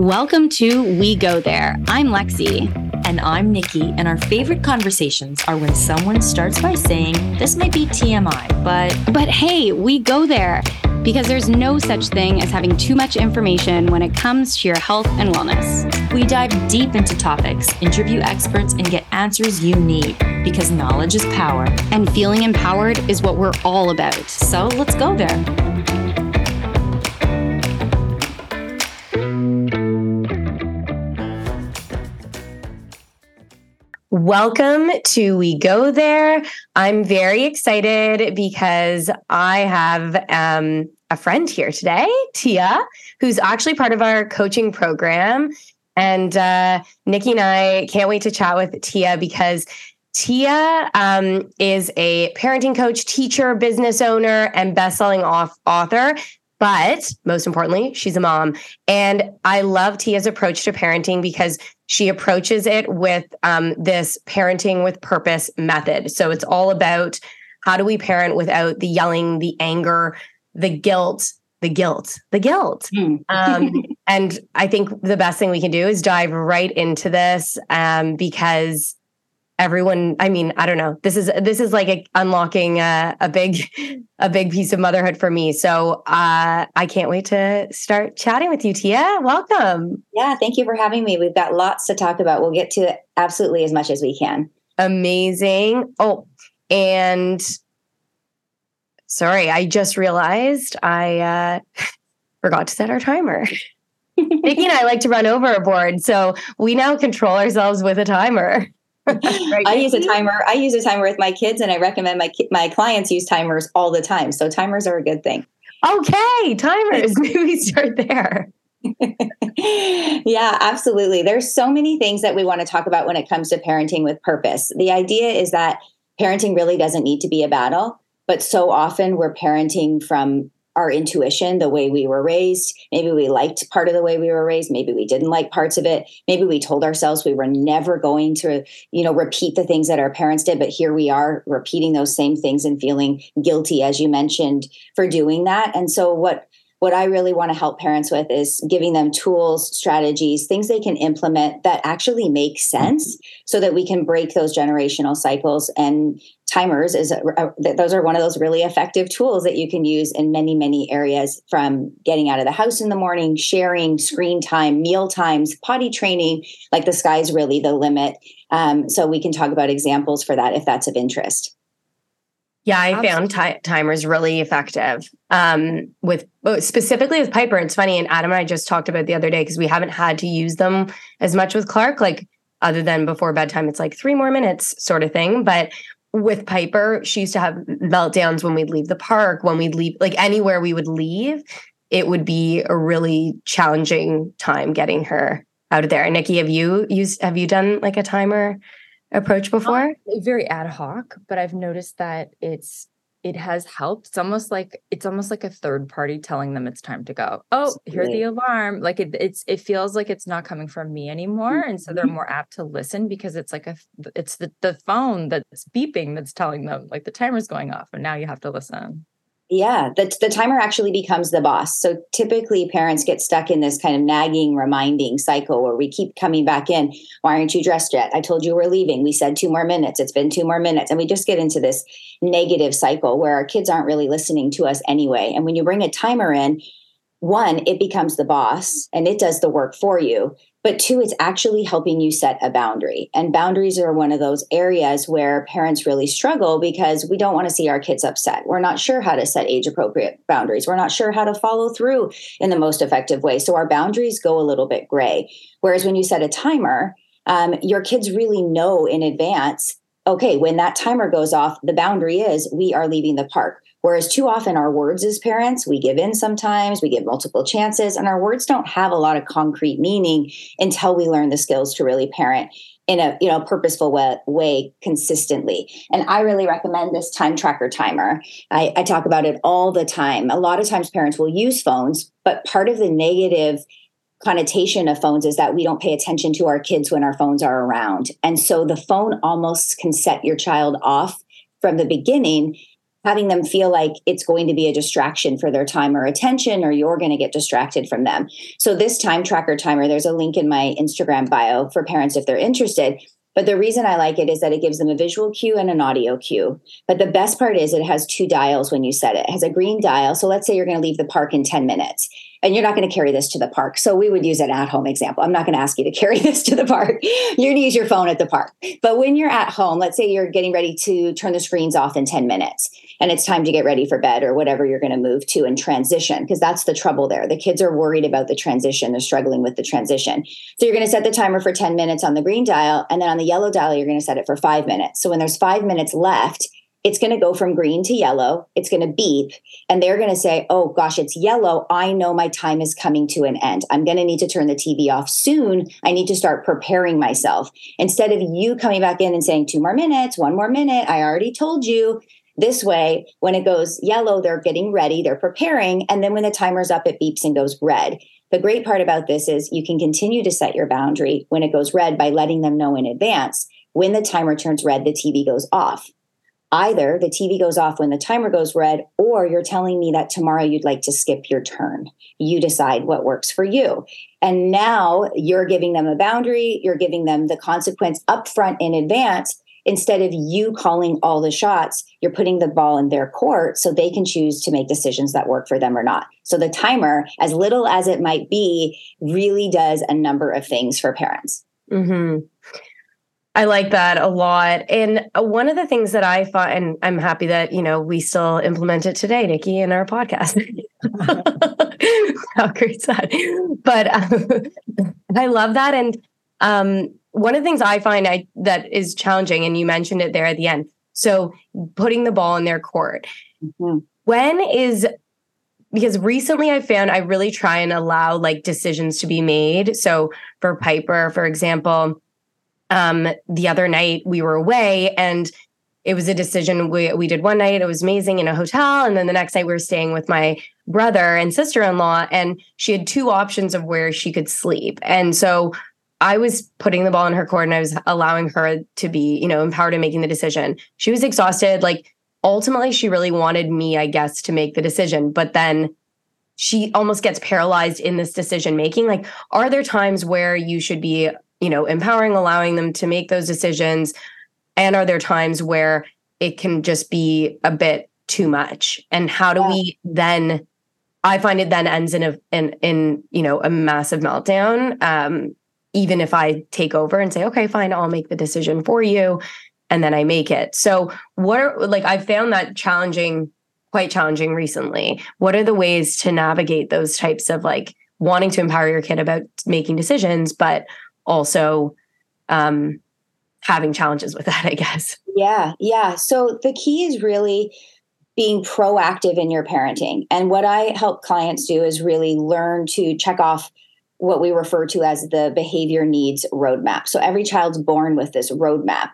Welcome to We Go There. I'm Lexi. And I'm Nikki, and our favorite conversations are when someone starts by saying, This might be TMI, but. But hey, we go there because there's no such thing as having too much information when it comes to your health and wellness. We dive deep into topics, interview experts, and get answers you need because knowledge is power. And feeling empowered is what we're all about. So let's go there. Welcome to We Go There. I'm very excited because I have um, a friend here today, Tia, who's actually part of our coaching program. And uh, Nikki and I can't wait to chat with Tia because Tia um, is a parenting coach, teacher, business owner, and best-selling author. But most importantly, she's a mom. And I love Tia's approach to parenting because she approaches it with um, this parenting with purpose method. So it's all about how do we parent without the yelling, the anger, the guilt, the guilt, the guilt. Mm. um, and I think the best thing we can do is dive right into this um, because everyone i mean i don't know. This is this is like a, unlocking a, a, big a big piece of motherhood for me. So uh, i can't wait to start chatting with you tia. Welcome. Yeah thank you for having me. We've got lots to talk about. We'll get to absolutely as much as we can. Amazing. Oh and sorry i just realized i uh, forgot to set our timer. Nikki and I like to run overboard, so we now control ourselves with a timer. Right. I use a timer. I use a timer with my kids, and I recommend my my clients use timers all the time. So timers are a good thing. Okay, timers. Maybe we start there. yeah, absolutely. There's so many things that we want to talk about when it comes to parenting with purpose. The idea is that parenting really doesn't need to be a battle, but so often we're parenting from our intuition, the way we were raised. Maybe we liked part of the way we were raised. Maybe we didn't like parts of it. Maybe we told ourselves we were never going to, you know, repeat the things that our parents did, but here we are repeating those same things and feeling guilty, as you mentioned, for doing that. And so what what I really want to help parents with is giving them tools, strategies, things they can implement that actually make mm-hmm. sense so that we can break those generational cycles and timers is a, a, those are one of those really effective tools that you can use in many many areas from getting out of the house in the morning sharing screen time meal times potty training like the sky's really the limit um, so we can talk about examples for that if that's of interest yeah, I Absolutely. found t- timers really effective. Um, with oh, specifically with Piper, it's funny, and Adam and I just talked about the other day because we haven't had to use them as much with Clark, like other than before bedtime, it's like three more minutes sort of thing. But with Piper, she used to have meltdowns when we'd leave the park, when we'd leave, like anywhere we would leave, it would be a really challenging time getting her out of there. And Nikki, have you used, have you done like a timer approach before? Not very ad hoc, but I've noticed that it's it has helped. It's almost like it's almost like a third party telling them it's time to go. Oh, hear the alarm. Like it, it's it feels like it's not coming from me anymore, and so they're mm-hmm. more apt to listen because it's like a it's the the phone that's beeping that's telling them like the timer's going off, and now you have to listen. Yeah, the, the timer actually becomes the boss. So typically, parents get stuck in this kind of nagging, reminding cycle where we keep coming back in. Why aren't you dressed yet? I told you we're leaving. We said two more minutes. It's been two more minutes. And we just get into this negative cycle where our kids aren't really listening to us anyway. And when you bring a timer in, one, it becomes the boss and it does the work for you. But two, it's actually helping you set a boundary. And boundaries are one of those areas where parents really struggle because we don't want to see our kids upset. We're not sure how to set age appropriate boundaries. We're not sure how to follow through in the most effective way. So our boundaries go a little bit gray. Whereas when you set a timer, um, your kids really know in advance okay, when that timer goes off, the boundary is we are leaving the park. Whereas too often our words as parents, we give in sometimes, we give multiple chances, and our words don't have a lot of concrete meaning until we learn the skills to really parent in a you know purposeful way, way consistently. And i really recommend this time tracker timer. I, I talk about it all the time. A lot of times parents will use phones but part of the negative connotation of phones is that we don't pay attention to our kids when our phones are around. And so the phone almost can set your child off from the beginning having them feel like it's going to be a distraction for their time or attention, or you're going to get distracted from them. So, this time tracker timer, there's a link in my Instagram bio for parents if they're interested. But the reason I like it is that it gives them a visual cue and an audio cue. But the best part is it has two dials when you set it. It has a green dial. So let's say you're going to leave the park in 10 minutes and you're not going to carry this to the park. So we would use an at home example. I'm not going to ask you to carry this to the park. You're going to use your phone at the park. But when you're at home, let's say you're getting ready to turn the screens off in 10 minutes and it's time to get ready for bed or whatever you're going to move to and transition, because that's the trouble there. The kids are worried about the transition, they're struggling with the transition. So you're going to set the timer for 10 minutes on the green dial. And then on the yellow dial, you're going to set it for five minutes. So when there's five minutes left, it's going to go from green to yellow. It's going to beep. And they're going to say, oh gosh, it's yellow. I know my time is coming to an end. I'm going to need to turn the TV off soon. I need to start preparing myself. Instead of you coming back in and saying, two more minutes, one more minute, I already told you. This way, when it goes yellow, they're getting ready, they're preparing. And then when the timer's up, it beeps and goes red. The great part about this is you can continue to set your boundary when it goes red by letting them know in advance. When the timer turns red, the TV goes off either the TV goes off when the timer goes red, or you're telling me that tomorrow you'd like to skip your turn. You decide what works for you. And now you're giving them a boundary, you're giving them the consequence upfront in advance. Instead of you calling all the shots, you're putting the ball in their court so they can choose to make decisions that work for them or not. So the timer, as little as it might be, really does a number of things for parents. Mm-hmm. I like that a lot. And uh, one of the things that I find, and I'm happy that, you know, we still implement it today, Nikki, in our podcast. How great is that? But um, I love that. And um, one of the things I find I, that is challenging, and you mentioned it there at the end. So putting the ball in their court. Mm-hmm. When is because recently I found I really try and allow like decisions to be made. So for Piper, for example, um, the other night we were away and it was a decision we, we did one night. It was amazing in a hotel. And then the next night we were staying with my brother and sister in law, and she had two options of where she could sleep. And so I was putting the ball in her court and I was allowing her to be, you know, empowered in making the decision. She was exhausted. Like ultimately, she really wanted me, I guess, to make the decision. But then she almost gets paralyzed in this decision making. Like, are there times where you should be you know, empowering, allowing them to make those decisions? And are there times where it can just be a bit too much? And how do yeah. we then? I find it then ends in a in in you know a massive meltdown. Um, even if I take over and say, okay, fine, I'll make the decision for you, and then I make it. So what are like I found that challenging, quite challenging recently. What are the ways to navigate those types of like wanting to empower your kid about making decisions, but also um, having challenges with that, I guess. Yeah, yeah. So the key is really being proactive in your parenting. And what I help clients do is really learn to check off what we refer to as the behavior needs roadmap. So every child's born with this roadmap.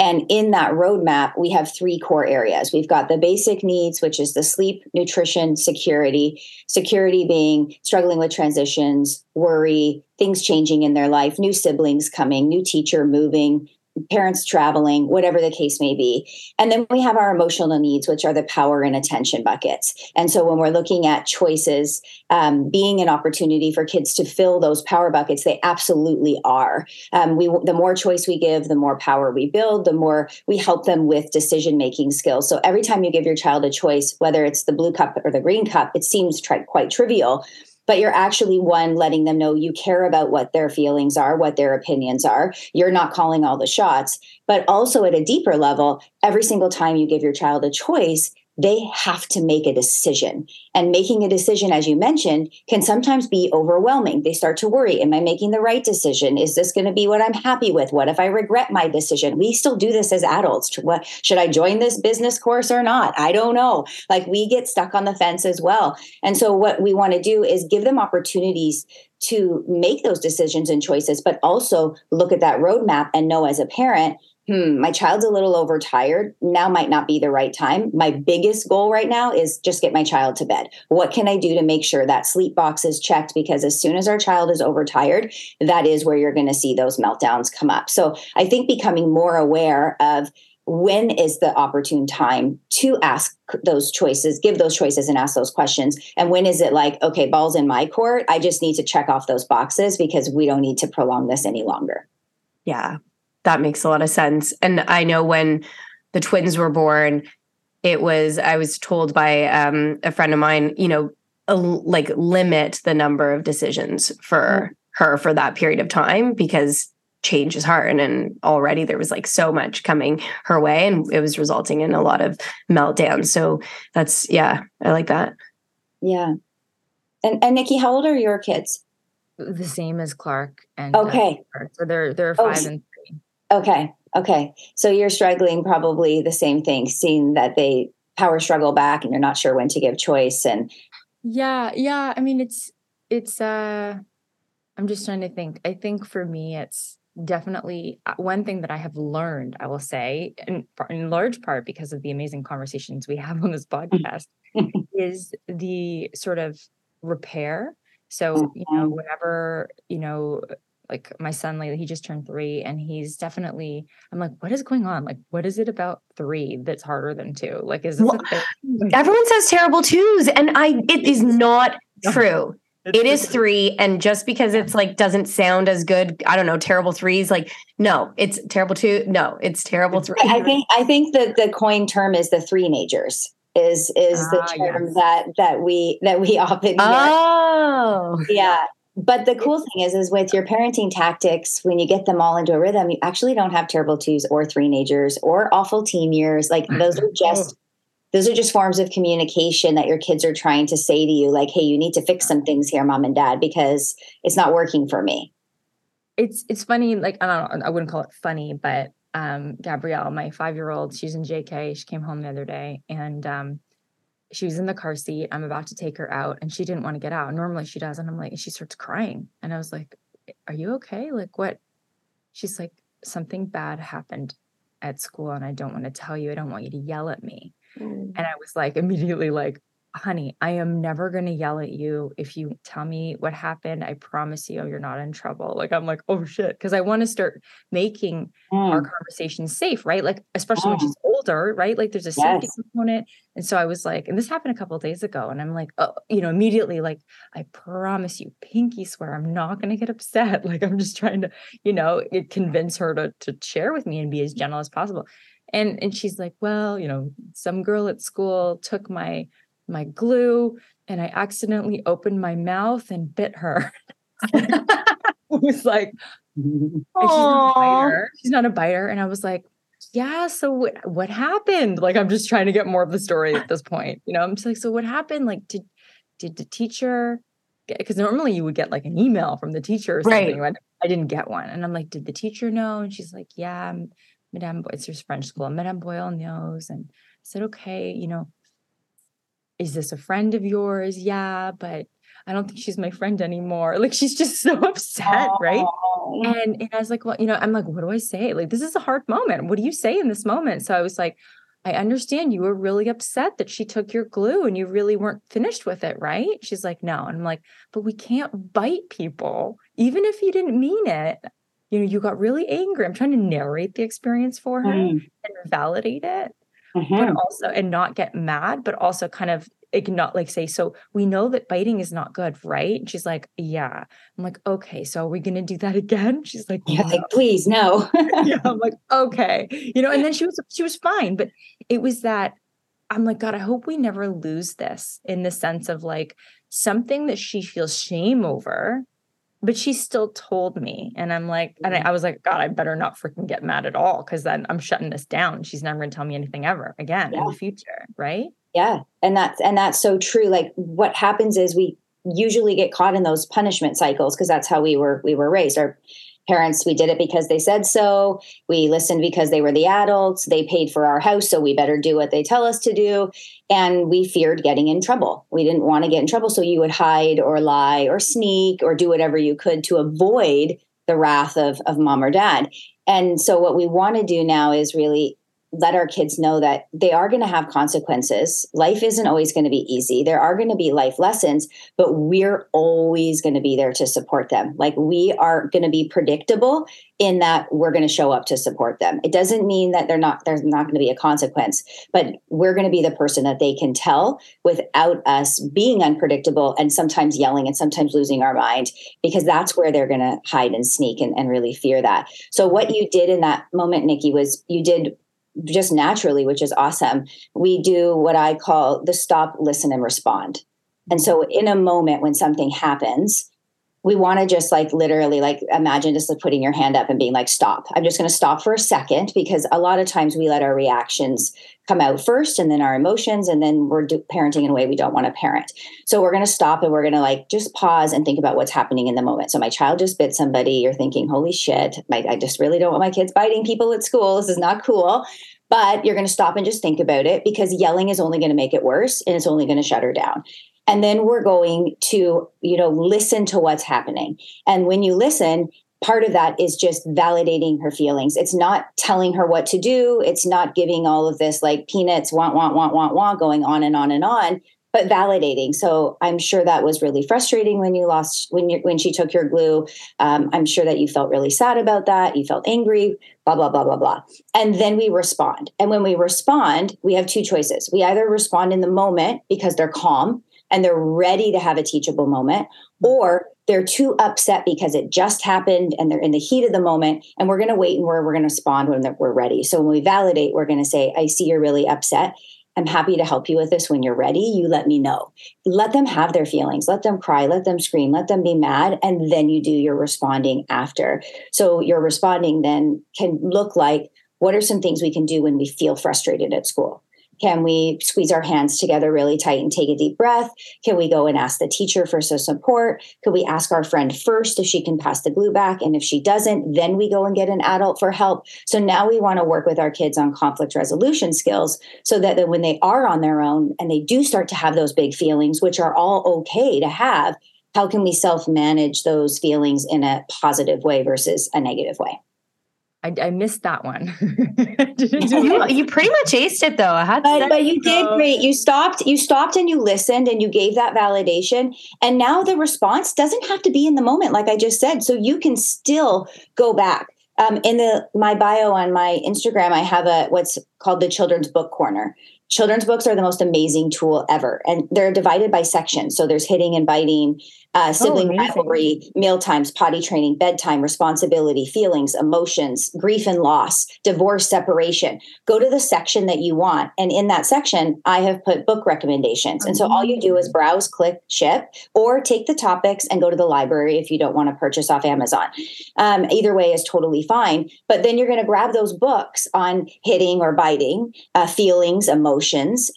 And in that roadmap, we have three core areas. We've got the basic needs, which is the sleep, nutrition, security. Security being struggling with transitions, worry, things changing in their life, new siblings coming, new teacher moving, parents traveling, whatever the case may be. And then we have our emotional needs, which are the power and attention buckets. And so when we're looking at choices, um, being an opportunity for kids to fill those power buckets, they absolutely are. Um, we the more choice we give, the more power we build, the more we help them with decision making skills. So every time you give your child a choice, whether it's the blue cup or the green cup, it seems tri- quite trivial but you're actually one letting them know you care about what their feelings are, what their opinions are. You're not calling all the shots, but also at a deeper level, every single time you give your child a choice, they have to make a decision. And making a decision, as you mentioned, can sometimes be overwhelming. They start to worry Am I making the right decision? Is this going to be what I'm happy with? What if I regret my decision? We still do this as adults. What, should I join this business course or not? I don't know. Like we get stuck on the fence as well. And so, what we want to do is give them opportunities to make those decisions and choices, but also look at that roadmap and know as a parent hmm, my child's a little overtired. Now might not be the right time. My biggest goal right now is just get my child to bed. What can I do to make sure that sleep box is checked? Because as soon as our child is overtired, that is where you're going to see those meltdowns come up. So I think becoming more aware of when is the opportune time to ask those choices, give those choices and ask those questions? And when is it like, okay, ball's in my court. I just need to check off those boxes because we don't need to prolong this any longer. Yeah, that makes a lot of sense. And I know when the twins were born, it was, I was told by um, a friend of mine, you know, a, like limit the number of decisions for mm. her for that period of time because change is hard. And already there was like so much coming her way and it was resulting in a lot of meltdowns. So that's yeah i like that. Yeah. And and nikki how old are your kids? The same as clark and okay. Uh, so they're they're oh, five oh, and three okay. Okay. So you're struggling probably the same thing seeing that they power struggle back and you're not sure when to give choice and yeah. Yeah. I mean it's it's uh i'm just trying to think. I think for me it's definitely uh, one thing that I have learned, I will say, in, in large part because of the amazing conversations we have on this podcast, is the sort of repair. So, you know, whenever, you know, like my son lately, he just turned three and he's definitely, I'm like, what is going on? Like, what is it about three that's harder than two? Like, is this well, everyone says terrible twos and I, it is not true. It's it is three, and just because it's like doesn't sound as good, I don't know, terrible threes. Like, no, it's terrible two. No, it's terrible three. I think I think that the coin term is the threenagers. Is is ah, the term yes. that that we that we often hear. Oh, yeah. But the cool thing is, is with your parenting tactics, when you get them all into a rhythm, you actually don't have terrible twos or threenagers or awful teen years. Like those are just those are just forms of communication that your kids are trying to say to you like hey you need to fix some things here mom and dad because it's not working for me it's it's funny like i don't know, i wouldn't call it funny but um gabrielle my five year old she's in jk she came home the other day and um she was in the car seat i'm about to take her out and she didn't want to get out. Normally she does and i'm like she starts crying and i was like are you okay? Like what? She's like something bad happened at school and i don't want to tell you i don't want you to yell at me. Mm. And I was like, immediately like, honey, I am never going to yell at you if you tell me what happened. I promise you, you're not in trouble. Like, I'm like, oh shit. Cause I want to start making mm. our conversation safe, right? Like, especially mm. when she's older, right? Like, there's a safety yes. component. And so I was like, and this happened a couple days ago. And I'm like, oh, you know, immediately, like, I promise you, pinky swear, I'm not going to get upset. Like, I'm just trying to, you know, convince her to, to share with me and be as gentle as possible and and she's like well you know some girl at school took my my glue and i accidentally opened my mouth and bit her it was like she's not, a biter. she's not a biter and i was like yeah so what, what happened like i'm just trying to get more of the story at this point you know i'm just like so what happened like did did the teacher because normally you would get like an email from the teacher or something right. I didn't get one and i'm like did the teacher know and she's like yeah Madame, it's your French school. Madame Boyle knows. And I said, okay, you know, is this a friend of yours? Yeah, but I don't think she's my friend anymore. Like she's just so upset, right? And, and I was like, well, you know, I'm like, what do I say? Like, this is a hard moment. What do you say in this moment? So I was like, I understand you were really upset that she took your glue and you really weren't finished with it, right? She's like, no. And I'm like, but we can't bite people, even if you didn't mean it you know, you got really angry. I'm trying to narrate the experience for her mm. and validate it, mm-hmm. but also and not get mad, but also kind of not like say, so we know that biting is not good, right? And she's like, yeah. I'm like, okay, so are we gonna do that again? She's like, yeah, like, please, no. yeah, I'm like, okay, you know, and then she was she was fine, but it was that I'm like, God, I hope we never lose this in the sense of like something that she feels shame over but she still told me. And i'm like and I, mm-hmm. I, was like god i better not freaking get mad at all because then i'm shutting this down. She's never going to tell me anything ever again yeah. in the future right? Yeah. And that's and that's so true. Like what happens is we usually get caught in those punishment cycles because that's how we were we were raised. Our parents we did it because they said so. We listened because they were the adults. They paid for our house so we better do what they tell us to do. And we feared getting in trouble. We didn't want to get in trouble so you would hide or lie or sneak or do whatever you could to avoid the wrath of, of mom or dad. And so what we want to do now is really let our kids know that they are going to have consequences. Life isn't always going to be easy. There are going to be life lessons, but we're always going to be there to support them. Like we are going to be predictable in that we're going to show up to support them. It doesn't mean that they're not there's not going to be a consequence, but we're going to be the person that they can tell without us being unpredictable and sometimes yelling and sometimes losing our mind because that's where they're going to hide and sneak and, and really fear that. So what you did in that moment, Nikki, was you did just naturally, which is awesome. We do what I call the stop, listen, and respond. And so, in a moment when something happens, we want to just like literally like imagine just like putting your hand up and being like stop. I'm just going to stop for a second because a lot of times we let our reactions come out first and then our emotions and then we're do- parenting in a way we don't want to parent. So we're going to stop and we're going to like just pause and think about what's happening in the moment. So my child just bit somebody you're thinking holy shit. My, i just really don't want my kids biting people at school. This is not cool. But you're going to stop and just think about it because yelling is only going to make it worse and it's only going to shut her down and then we're going to you know listen to what's happening. And when you listen part of that is just validating her feelings. It's not telling her what to do. It's not giving all of this like peanuts want want want want want going on and on and on but validating. So i'm sure that was really frustrating when you lost when you when she took your glue. Um, i'm sure that you felt really sad about that. You felt angry blah blah blah blah blah. And then we respond. And when we respond we have two choices. We either respond in the moment because they're calm and they're ready to have a teachable moment, or they're too upset because it just happened and they're in the heat of the moment and we're going to wait and we're, we're going to respond when we're ready. So when we validate, we're going to say, I see you're really upset. I'm happy to help you with this when you're ready. You let me know. Let them have their feelings. Let them cry. Let them scream. Let them be mad. And then you do your responding after. So your responding then can look like what are some things we can do when we feel frustrated at school? Can we squeeze our hands together really tight and take a deep breath? Can we go and ask the teacher for some support? Could we ask our friend first if she can pass the glue back? And if she doesn't, then we go and get an adult for help. So now we want to work with our kids on conflict resolution skills so that when they are on their own and they do start to have those big feelings, which are all okay to have, how can we self manage those feelings in a positive way versus a negative way? I, I missed that one. you, you pretty much aced it though. but, but you did great. You stopped, you stopped and you listened and you gave that validation. And now the response doesn't have to be in the moment, like I just said. So you can still go back. Um, in the my bio on my Instagram, I have a what's called the Children's Book Corner. Children's books are the most amazing tool ever, and they're divided by sections. So there's hitting and biting, uh, oh, sibling oh, rivalry, meal times, potty training, bedtime, responsibility, feelings, emotions, grief and loss, divorce, separation. Go to the section that you want. And in that section, I have put book recommendations. And so all you do is browse, click, ship, or take the topics and go to the library if you don't want to purchase off Amazon. Um, either way is totally fine. But then you're going to grab those books on hitting or biting, uh, feelings, emotions.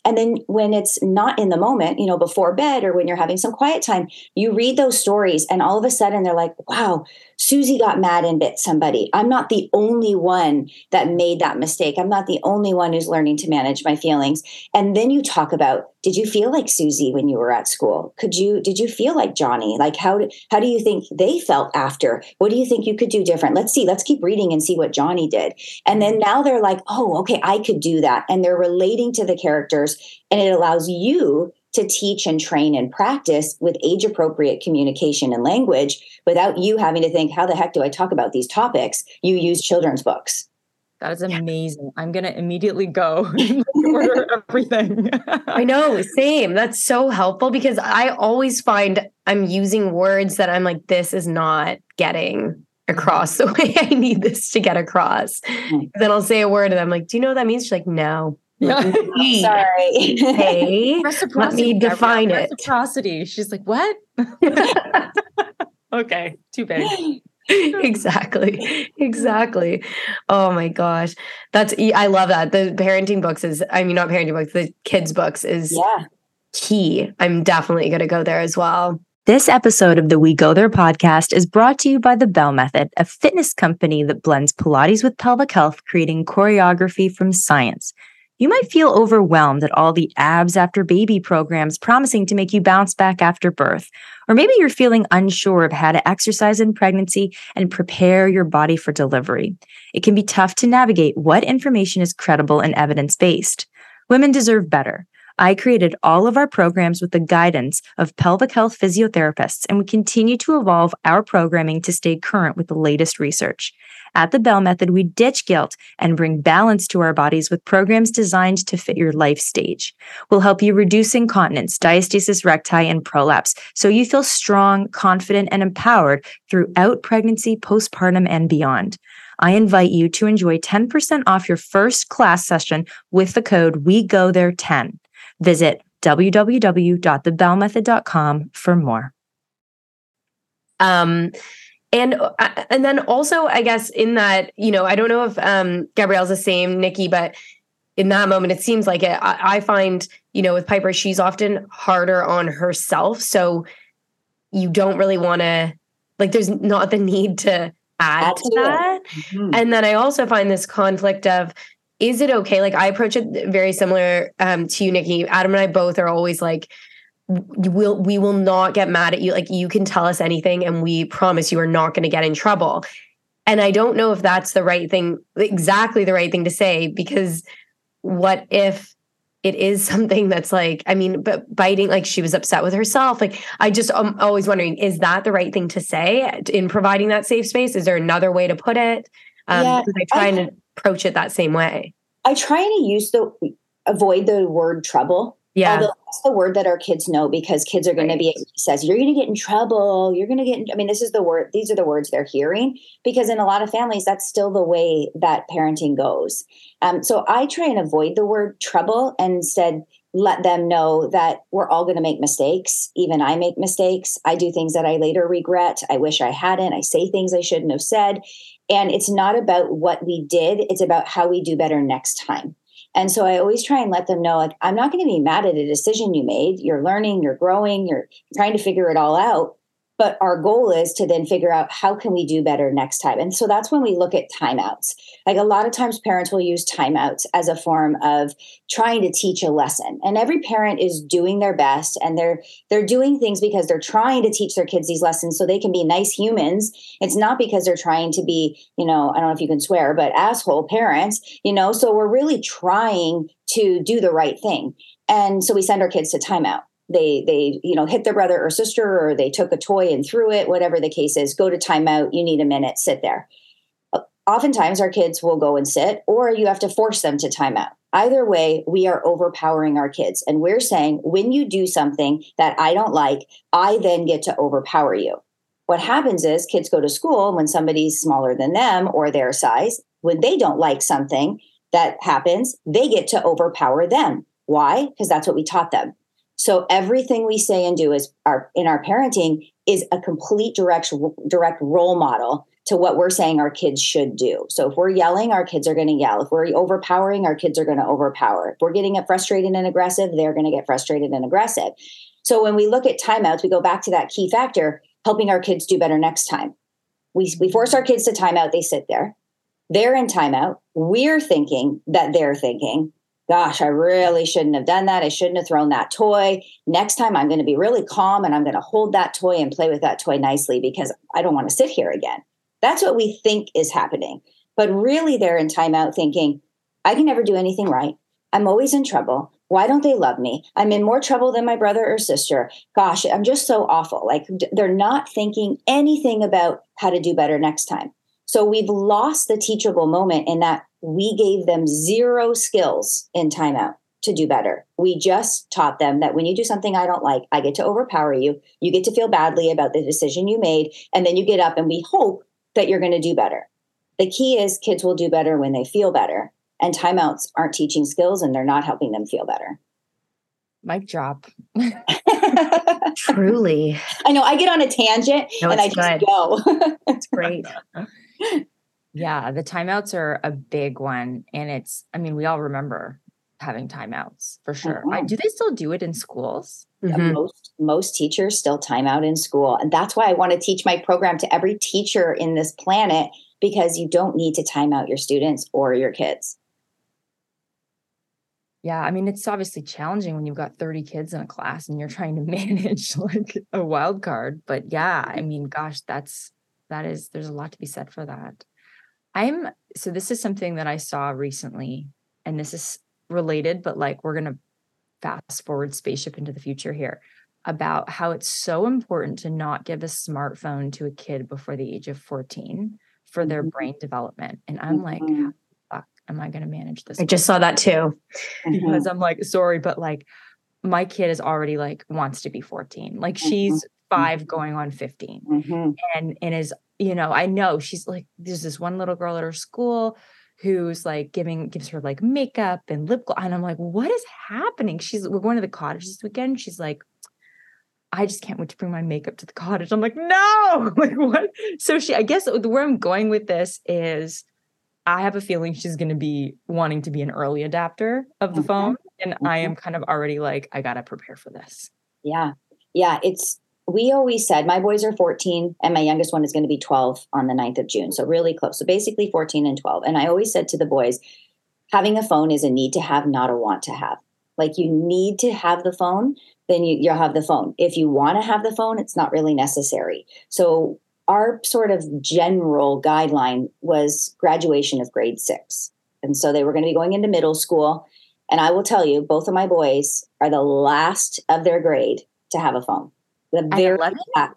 And then when it's not in the moment, you know, before bed or when you're having some quiet time, you read those stories and all of a sudden they're like, wow, Susie got mad and bit somebody. I'm not the only one that made that mistake. I'm not the only one who's learning to manage my feelings. And then you talk about, did you feel like Susie when you were at school? Could you did you feel like Johnny? Like how how do you think they felt after? What do you think you could do different? Let's see. Let's keep reading and see what Johnny did. And then now they're like, "Oh, okay, I could do that." And they're relating to the characters and it allows you to teach and train and practice with age appropriate communication and language without you having to think, how the heck do I talk about these topics? You use children's books. That is amazing. I'm going to immediately go order everything. I know, same. That's so helpful because I always find I'm using words that I'm like, this is not getting across the way I need this to get across. Mm-hmm. Then I'll say a word and I'm like, do you know what that means? She's like, no. Sorry. Hey, let me define it. Reciprocity. She's like, what? okay, too big. exactly exactly oh my gosh that's i love that the parenting books is i mean not parenting books the kids books is yeah key i'm definitely going to go there as well this episode of the We Go There podcast is brought to you by the Bell Method, a fitness company that blends Pilates with pelvic health, creating choreography from science. You might feel overwhelmed at all the abs after baby programs promising to make you bounce back after birth. Or maybe you're feeling unsure of how to exercise in pregnancy and prepare your body for delivery. It can be tough to navigate what information is credible and evidence based. Women deserve better. I created all of our programs with the guidance of pelvic health physiotherapists, and we continue to evolve our programming to stay current with the latest research. At the Bell Method, we ditch guilt and bring balance to our bodies with programs designed to fit your life stage. We'll help you reduce incontinence, diastasis recti, and prolapse so you feel strong, confident, and empowered throughout pregnancy, postpartum, and beyond. I invite you to enjoy 10% off your first class session with the code We Go There 10. Visit www.thebellmethod.com for more. Um, and uh, and then also, I guess in that, you know, I don't know if um, Gabrielle's the same, Nikki, but in that moment, it seems like it. I, I find, you know, with Piper, she's often harder on herself, so you don't really want to, like, there's not the need to add, to that. Mm-hmm. And then I also find this conflict of is it okay? Like I approach it very similar um, to you, Nikki. Adam and I both are always like, we'll we will not get mad at you. Like you can tell us anything, and we promise you are not going to get in trouble. And I don't know if that's the right thing, exactly the right thing to say, because what if it is something that's like, I mean, but biting, like she was upset with herself. Like, I just, I'm always wondering, is that the right thing to say in providing that safe space? Is there another way to put it? Um, yeah, I try and approach it that same way. I try to use the avoid the word trouble. Yeah. Although that's the word that our kids know because kids are going right. to be it says you're going to get in trouble. You're going to get. In, I mean, this is the word. These are the words they're hearing because in a lot of families, that's still the way that parenting goes. Um, so I try and avoid the word trouble and instead let them know that we're all going to make mistakes. Even I make mistakes. I do things that I later regret. I wish I hadn't. I say things I shouldn't have said. And it's not about what we did, it's about how we do better next time. And so I always try and let them know like, I'm not going to be mad at a decision you made. You're learning, you're growing, you're trying to figure it all out but our goal is to then figure out how can we do better next time. And so that's when we look at timeouts. Like a lot of times parents will use timeouts as a form of trying to teach a lesson. And every parent is doing their best and they're they're doing things because they're trying to teach their kids these lessons so they can be nice humans. It's not because they're trying to be you know i don't know if you can swear but asshole parents you know? So we're really trying to do the right thing. And so we send our kids to timeout they they you know hit their brother or sister or they took a toy and threw it whatever the case is go to timeout you need a minute sit there. Oftentimes our kids will go and sit or you have to force them to timeout. Either way we are overpowering our kids and we're saying when you do something that i don't like i then get to overpower you. What happens is kids go to school when somebody's smaller than them or their size. When they don't like something that happens they get to overpower them. Why? Because that's what we taught them so everything we say and do is our in our parenting is a complete direct direct role model to what we're saying our kids should do. So if we're yelling, our kids are going to yell. If we're overpowering, our kids are going to overpower. If we're getting frustrated and aggressive, they're going to get frustrated and aggressive. So when we look at timeouts, we go back to that key factor, helping our kids do better next time. We, we force our kids to timeout, they sit there. They're in timeout. We're thinking that they're thinking gosh, I really shouldn't have done that. I shouldn't have thrown that toy. Next time, I'm going to be really calm and I'm going to hold that toy and play with that toy nicely because I don't want to sit here again. That's what we think is happening. But really, they're in timeout thinking, I can never do anything right. I'm always in trouble. Why don't they love me? I'm in more trouble than my brother or sister. Gosh, I'm just so awful. Like they're not thinking anything about how to do better next time. So we've lost the teachable moment in that we gave them zero skills in timeout to do better. We just taught them that when you do something I don't like, I get to overpower you. You get to feel badly about the decision you made. And then you get up and we hope that you're going to do better. The key is kids will do better when they feel better. And timeouts aren't teaching skills and they're not helping them feel better. Mic drop. Truly. I know I get on a tangent no, and I just good. go. It's great. Yeah, the timeouts are a big one. And it's, I mean, we all remember having timeouts for sure. Mm-hmm. I, do they still do it in schools? Mm-hmm. Most most teachers still time out in school. And that's why I want to teach my program to every teacher in this planet because you don't need to time out your students or your kids. Yeah, I mean it's obviously challenging when you've got 30 kids in a class and you're trying to manage like a wild card, but yeah, I mean gosh, that's that is there's a lot to be said for that. I'm so this is something that I saw recently and this is related but like we're going to fast forward spaceship into the future here about how it's so important to not give a smartphone to a kid before the age of 14 for their Mhm. brain development. And I'm like, Mhm. how the fuck am I going to manage this? I just saw that too. because I'm like, sorry, but like my kid is already like wants to be 14. Like she's five going on 15 Mhm. and and is you know i know she's like there's this one little girl at her school who's like giving gives her like makeup and lip gloss and i'm like what is happening she's we're going to the cottage this weekend she's like i just can't wait to bring my makeup to the cottage i'm like no like what so she i guess where i'm going with this is i have a feeling she's going to be wanting to be an early adapter of the Mhm. phone and i Mhm. am kind of already like i gotta prepare for this Yeah. Yeah. It's, we always said my boys are 14 and my youngest one is going to be 12 on the 9th of June. So really close. So basically 14 and 12. And I always said to the boys, having a phone is a need to have, not a want to have. Like you need to have the phone, then you, you'll have the phone. If you want to have the phone, it's not really necessary. So our sort of general guideline was graduation of grade six. And so they were going to be going into middle school. And I will tell you, both of my boys are the last of their grade to have a phone. The very 11? uh,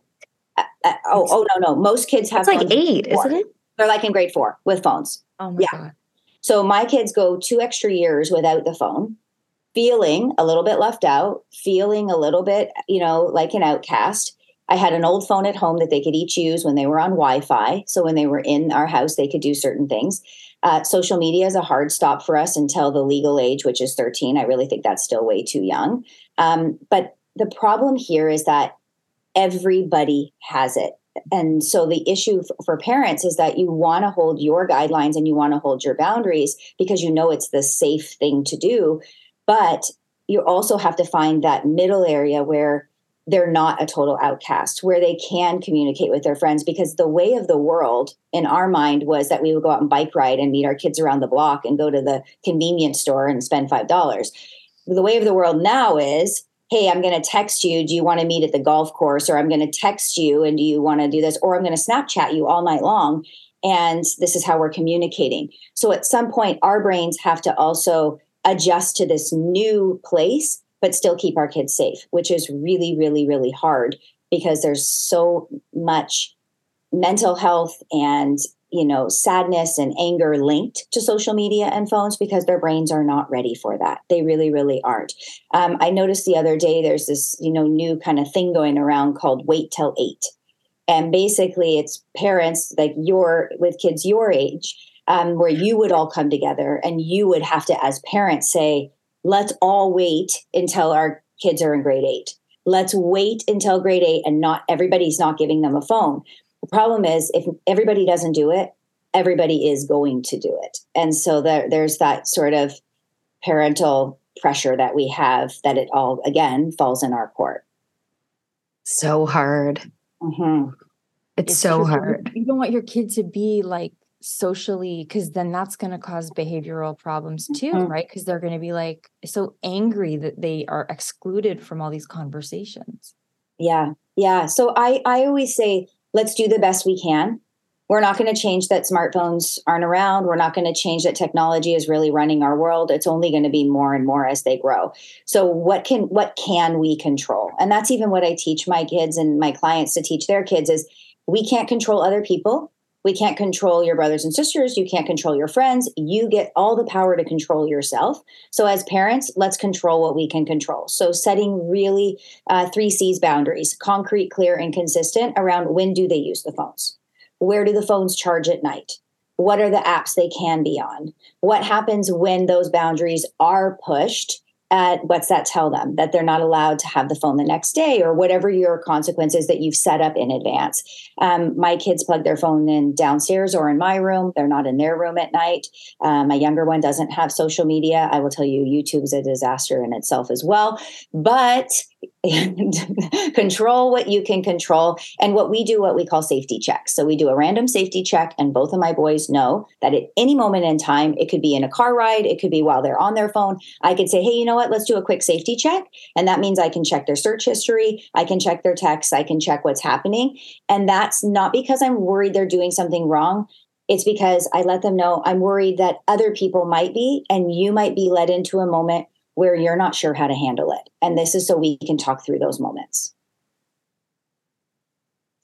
uh, oh oh no no most kids have It's like eight, isn't it? They're like in grade four with phones. oh my Yeah. god So my kids go two extra years without the phone, feeling a little bit left out, feeling a little bit, you know, like an outcast. I had an old phone at home that they could each use when they were on Wi Fi. So when they were in our house, they could do certain things. Uh, social media is a hard stop for us until the legal age, which is 13. I really think that's still way too young. Um, but the problem here is that everybody has it. And so the issue f- for parents is that you want to hold your guidelines and you want to hold your boundaries because you know it's the safe thing to do. But you also have to find that middle area where they're not a total outcast, where they can communicate with their friends. Because the way of the world in our mind was that we would go out and bike ride and meet our kids around the block and go to the convenience store and spend $5. The way of the world now is hey, I'm going to text you. Do you want to meet at the golf course? Or I'm going to text you and do you want to do this? Or I'm going to Snapchat you all night long. And this is how we're communicating. So at some point, our brains have to also adjust to this new place, but still keep our kids safe, which is really, really, really hard because there's so much mental health and you know sadness and anger linked to social media and phones because their brains are not ready for that. They really really aren't. Um, i noticed the other day there's this you know new kind of thing going around called wait till eight. And basically it's parents like your with kids your age um, where you would all come together and you would have to as parents say let's all wait until our kids are in grade eight. Let's wait until grade eight and not everybody's not giving them a phone the problem is if everybody doesn't do it, everybody is going to do it. And so there, there's that sort of parental pressure that we have that it all, again, falls in our court. So hard. Mm-hmm. It's, so true. hard. You don't want your kid to be like socially, because then that's going to cause behavioral problems too, Mhm. right? Because they're going to be like so angry that they are excluded from all these conversations. Yeah. Yeah. So I, I always say, let's do the best we can. We're not going to change that smartphones aren't around. We're not going to change that technology is really running our world. It's only going to be more and more as they grow. So what can what can we control? And that's even what I teach my kids and my clients to teach their kids is we can't control other people. We can't control your brothers and sisters. You can't control your friends. You get all the power to control yourself. So, as parents, let's control what we can control. So, setting really uh, three C's boundaries concrete, clear, and consistent around when do they use the phones? Where do the phones charge at night? What are the apps they can be on? What happens when those boundaries are pushed? At what's that tell them that they're not allowed to have the phone the next day or whatever your consequences that you've set up in advance. Um, my kids plug their phone in downstairs or in my room. They're not in their room at night. Um, my younger one doesn't have social media. I will tell you, YouTube is a disaster in itself as well. But and control what you can control. And what we do, what we call safety checks. So we do a random safety check, and both of my boys know that at any moment in time, it could be in a car ride, it could be while they're on their phone. I could say, hey, you know what? Let's do a quick safety check. And that means I can check their search history, I can check their texts, I can check what's happening. And that's not because I'm worried they're doing something wrong. It's because I let them know I'm worried that other people might be, and you might be led into a moment where you're not sure how to handle it. And this is so we can talk through those moments.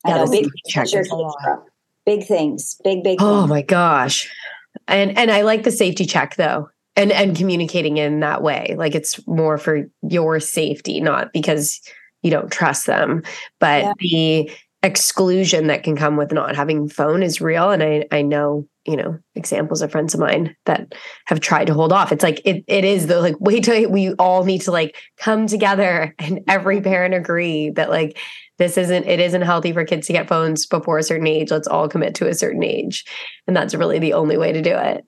Yeah, I know big things, big things, big, big Oh things. my gosh. And and I like the safety check though. And and communicating in that way. Like it's more for your safety, not because you don't trust them, but Yeah. the exclusion that can come with not having phone is real and I I know, you know, examples of friends of mine that have tried to hold off. It's like it it is the like wait till we all need to like come together and every parent agree that like this isn't it isn't healthy for kids to get phones before a certain age let's all commit to a certain age and that's really the only way to do it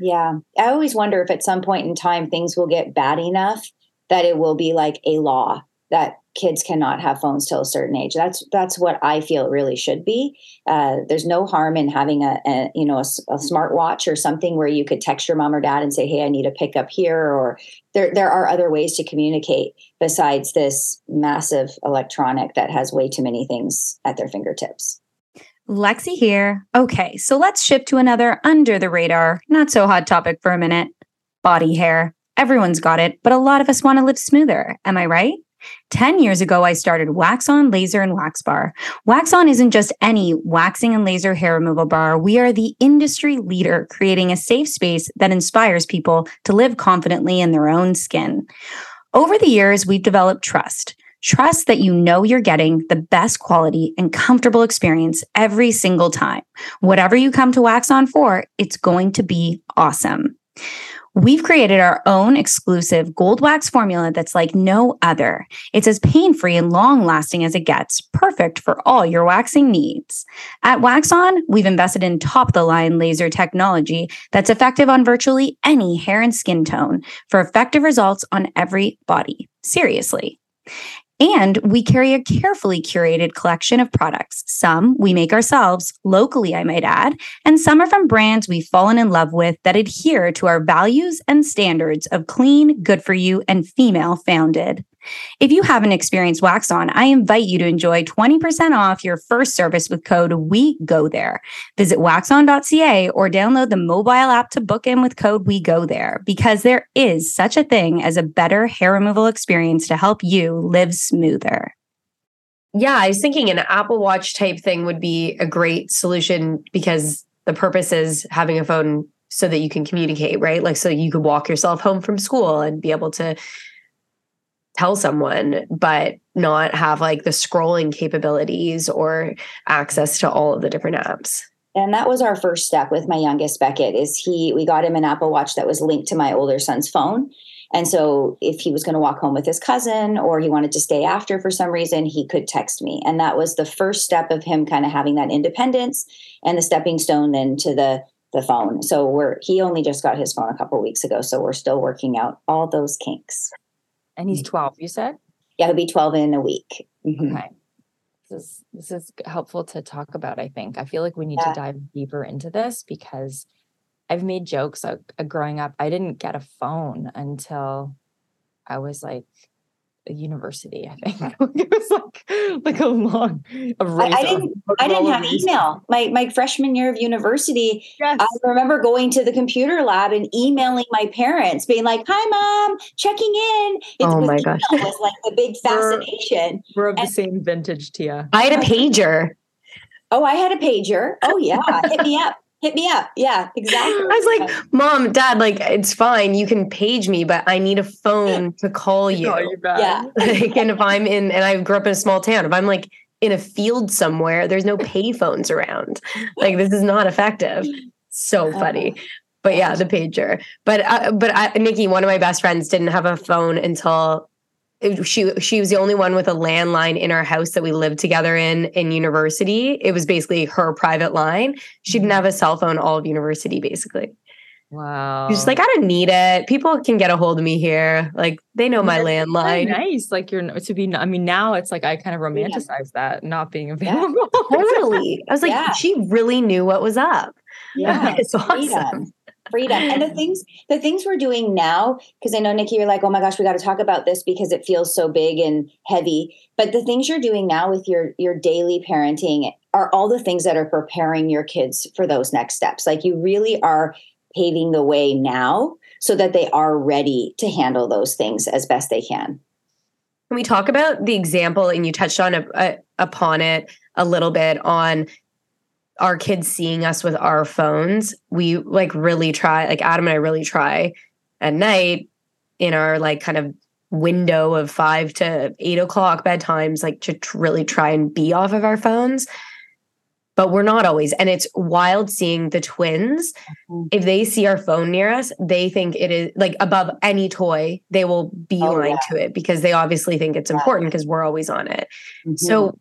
Yeah. I always wonder if at some point in time things will get bad enough that it will be like a law that kids cannot have phones till a certain age. That's that's what I feel really should be. Uh, there's no harm in having a, a you know a, a smartwatch or something where you could text your mom or dad and say, "Hey, I need a pickup here," or there there are other ways to communicate besides this massive electronic that has way too many things at their fingertips. Lexi here. Okay, so let's shift to another under the radar, not so hot topic for a minute body hair. Everyone's got it, but a lot of us want to live smoother. Am I right? 10 years ago, I started Wax On Laser and Wax Bar. Wax On isn't just any waxing and laser hair removal bar. We are the industry leader, creating a safe space that inspires people to live confidently in their own skin. Over the years, we've developed trust. Trust that you know you're getting the best quality and comfortable experience every single time. Whatever you come to Wax On for, it's going to be awesome. We've created our own exclusive gold wax formula that's like no other. It's as pain free and long lasting as it gets, perfect for all your waxing needs. At Wax On, we've invested in top of the line laser technology that's effective on virtually any hair and skin tone for effective results on every body. Seriously. And we carry a carefully curated collection of products. Some we make ourselves, locally, I might add, and some are from brands we've fallen in love with that adhere to our values and standards of clean, good for you, and female founded. If you haven't experienced Wax On, I invite you to enjoy 20% off your first service with code We Go There. Visit waxon.ca or download the mobile app to book in with code We Go There because there is such a thing as a better hair removal experience to help you live smoother. yeah i was thinking an apple watch type thing would be a great solution because the purpose is having a phone so that you can communicate right like so you could walk yourself home from school and be able to tell someone but not have like the scrolling capabilities or access to all of the different apps. And that was our first step with my youngest beckett is he we got him an apple watch that was linked to my older son's phone. And so if he was going to walk home with his cousin or he wanted to stay after for some reason he could text me. And that was the first step of him kind of having that independence and the stepping stone then to the the phone. So we're he only just got his phone a couple weeks ago so we're still working out all those kinks And he's 12, you said? yeah he'll be 12 in a week Mhm. Okay. This is this is helpful to talk about, I think. I feel like we need Yeah. to dive deeper into this because I've made jokes uh, growing up. I didn't get a phone until I was like university, I think. it was like like a long a race. I a didn't- I didn't have race. email. My my freshman year of university, Yes. I remember going to the computer lab and emailing my parents, being like, "Hi, mom, checking in." It Oh was, my gosh. email was like the big We're- fascination. We're of the same vintage, Tia. i had a pager Oh, I had a pager. Oh yeah, hit me up, hit me up. Yeah, exactly. I was like, Mom, Dad, like it's fine. You can page me, but I need a phone to call you. Call you back. yeah, like, and if I'm in, and I grew up in a small town, if I'm like in a field somewhere, there's no pay phones around. Like this is not effective. So funny. But yeah, the pager. But uh, but I, Nikki, one of my best friends, didn't have a phone until it- she she was the only one with a landline in our house that we lived together in in university. It was basically her private line. She didn't mm-hmm. have a cell phone all of university, basically. Wow. She's like, I don't need it. People can get a hold of me here. Like they know my That's landline. nice. Like you're to be. I mean, now it's like I kind of romanticize that not being available. Totally. I was like, Yeah. she really knew what was up. Yeah. It's awesome. Freedom. And the things the things we're doing now because i know nikki you're like oh my gosh we got to talk about this because it feels so big and heavy. But the things you're doing now with your your daily parenting are all the things that are preparing your kids for those next steps. Like you really are paving the way now so that they are ready to handle those things as best they can. Can we talk about the example, and you touched on a, a, upon it a little bit on our kids seeing us with our phones? We like really try, like Adam and I really try at night in our like kind of window of five to eight o'clock bedtimes, like to tr- really try and be off of our phones. But we're not always. And it's wild seeing the twins. Mhm. If they see our phone near us, they think it is like above any toy, they will beeline yeah. to it because they obviously think it's important because we're always on it. Mhm. So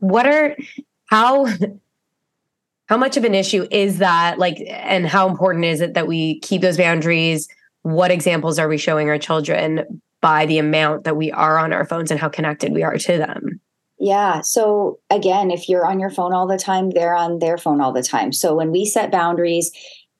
what are how how much of an issue is that like and how important is it that we keep those boundaries? What examples are we showing our children by the amount that we are on our phones and how connected we are to them? Yeah. So again, if you're on your phone all the time, they're on their phone all the time. So when we set boundaries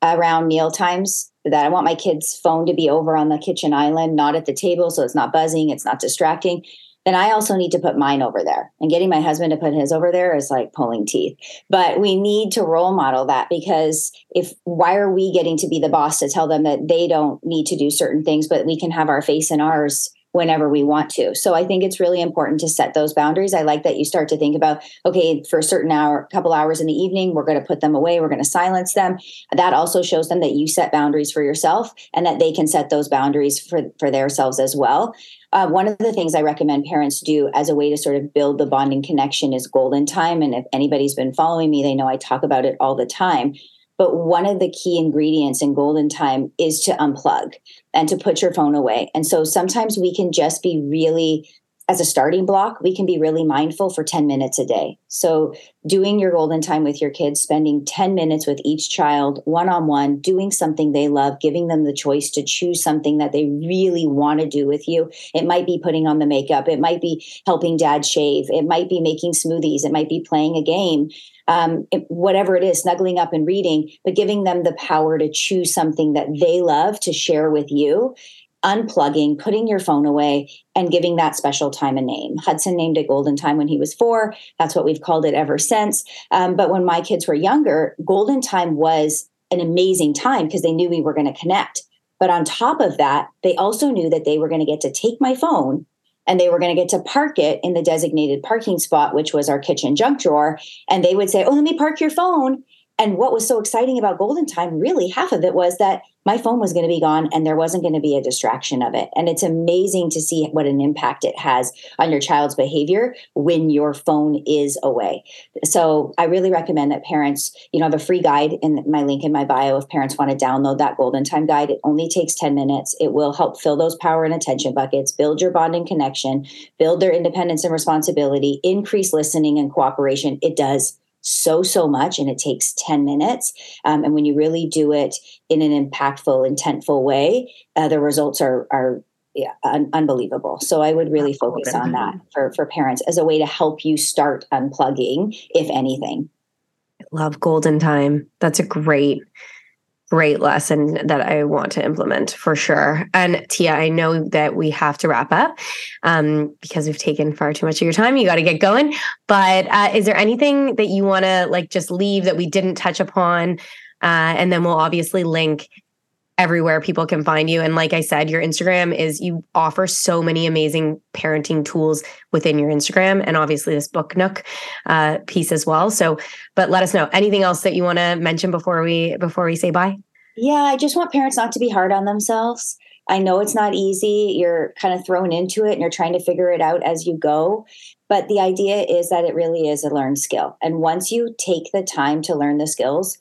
around meal times, that I want my kid's phone to be over on the kitchen island, not at the table, so it's not buzzing, it's not distracting. Then I also need to put mine over there. And getting my husband to put his over there is like pulling teeth. But we need to role model that because if why are we getting to be the boss to tell them that they don't need to do certain things, but we can have our face in ours whenever we want to. So I think it's really important to set those boundaries. I like that you start to think about, okay, for a certain hour, couple hours in the evening, we're going to put them away, we're going to silence them. That also shows them that you set boundaries for yourself and that they can set those boundaries for, for themselves as well. Uh, one of the things I recommend parents do as a way to sort of build the bonding connection is golden time. And if anybody's been following me, they know I talk about it all the time. But one of the key ingredients in golden time is to unplug and to put your phone away. And so sometimes we can just be really, as a starting block, we can be really mindful for 10 minutes a day. So doing your golden time with your kids, spending 10 minutes with each child one on one, doing something they love, giving them the choice to choose something that they really want to do with you. It might be putting on the makeup, it might be helping dad shave, it might be making smoothies, it might be playing a game. Um, it- whatever it is, snuggling up and reading, but giving them the power to choose something that they love to share with you, unplugging, putting your phone away, and giving that special time a name. Hudson named it Golden Time when he was four. That's what we've called it ever since. Um, but when my kids were younger, Golden Time was an amazing time because they knew we were going to connect. But on top of that, they also knew that they were going to get to take my phone and they were going to get to park it in the designated parking spot, which was our kitchen junk drawer. And they would say, Oh, let me park your phone. And what was so exciting about Golden Time, really, half of it was that my phone was going to be gone and there wasn't going to be a distraction of it. And it's amazing to see what an impact it has on your child's behavior when your phone is away. So I really recommend that parents, you know, I have a free guide in my link in my bio if parents want to download that Golden Time guide. It only takes 10 minutes. It will help fill those power and attention buckets, build your bonding connection, build their independence and responsibility, increase listening and cooperation. It does so so much and it takes 10 minutes. Um, and when you really do it in an impactful intentful way uh, the results are are yeah, un- unbelievable. So i would really focus on that for for parents as a way to help you start unplugging if anything. Love golden time. That's a great, great lesson that I want to implement for sure. And Tia, I know that we have to wrap up um, because we've taken far too much of your time. You got to get going. But uh, is there anything that you want to like just leave that we didn't touch upon? Uh, and then we'll obviously link everywhere people can find you. And like I said, your Instagram is you offer so many amazing parenting tools within your Instagram, and obviously this book nook uh, piece as well. So, but let us know anything else that you want to mention before we before we say bye. yeah i just want parents not to be hard on themselves i know it's not easy you're kind of thrown into it and you're trying to figure it out as you go but the idea is that it really is a learned skill and once you take the time to learn the skills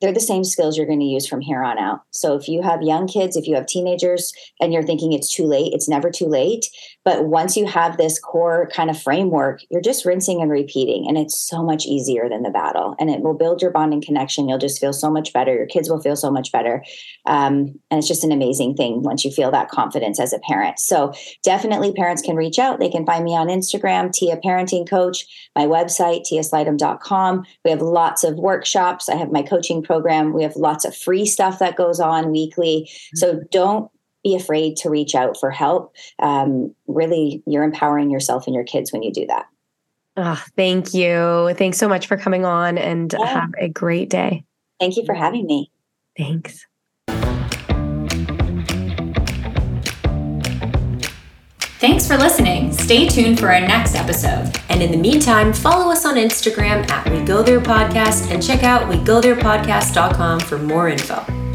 they're the same skills you're going to use from here on out. So if you have young kids, if you have teenagers and you're thinking it's too late, it's never too late. But once you have this core kind of framework, you're just rinsing and repeating. And it's so much easier than the battle. And it will build your bonding connection. You'll just feel so much better. Your kids will feel so much better. Um, and it's just an amazing thing once you feel that confidence as a parent. So definitely parents can reach out. They can find me on Instagram, Tia Parenting Coach, my website, tiaslightham.com. We have lots of workshops. I have my coaching program. We have lots of free stuff that goes on weekly. So don't be afraid to reach out for help. Um, really, you're empowering yourself and your kids when you do that. Oh, thank you. Thanks so much for coming on and Yeah. have a great day. Thank you for having me. Thanks. Thanks for listening. Stay tuned for our next episode. And in the meantime, follow us on Instagram at We Go There Podcast and check out WeGoTherePodcast.com for more info.